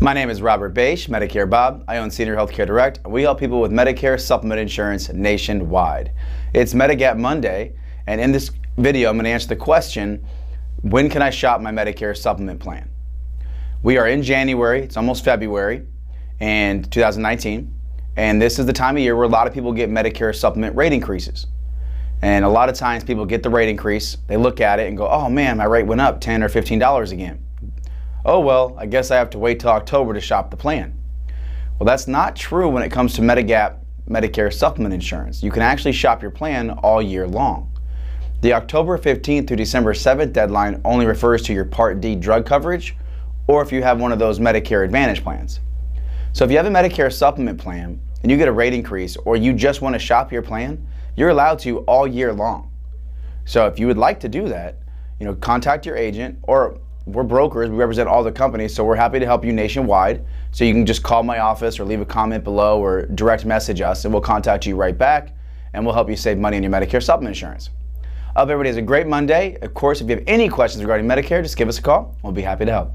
My name is Robert Bache, Medicare Bob. I own Senior Healthcare Direct, and we help people with Medicare supplement insurance nationwide. It's Medigap Monday, and in this video, I'm going to answer the question when can I shop my Medicare supplement plan? We are in January, it's almost February, and 2019, and this is the time of year where a lot of people get Medicare supplement rate increases. And a lot of times people get the rate increase, they look at it and go, oh man, my rate went up 10 or $15 again oh well, I guess I have to wait till October to shop the plan. Well, that's not true when it comes to Medigap Medicare supplement insurance. You can actually shop your plan all year long. The October 15th through December 7th deadline only refers to your Part D drug coverage or if you have one of those Medicare Advantage plans. So if you have a Medicare supplement plan and you get a rate increase or you just want to shop your plan, you're allowed to all year long. So if you would like to do that, you know, contact your agent or we're brokers, we represent all the companies, so we're happy to help you nationwide. So you can just call my office or leave a comment below or direct message us and we'll contact you right back and we'll help you save money on your Medicare supplement insurance. I hope everybody has a great Monday. Of course, if you have any questions regarding Medicare, just give us a call. We'll be happy to help.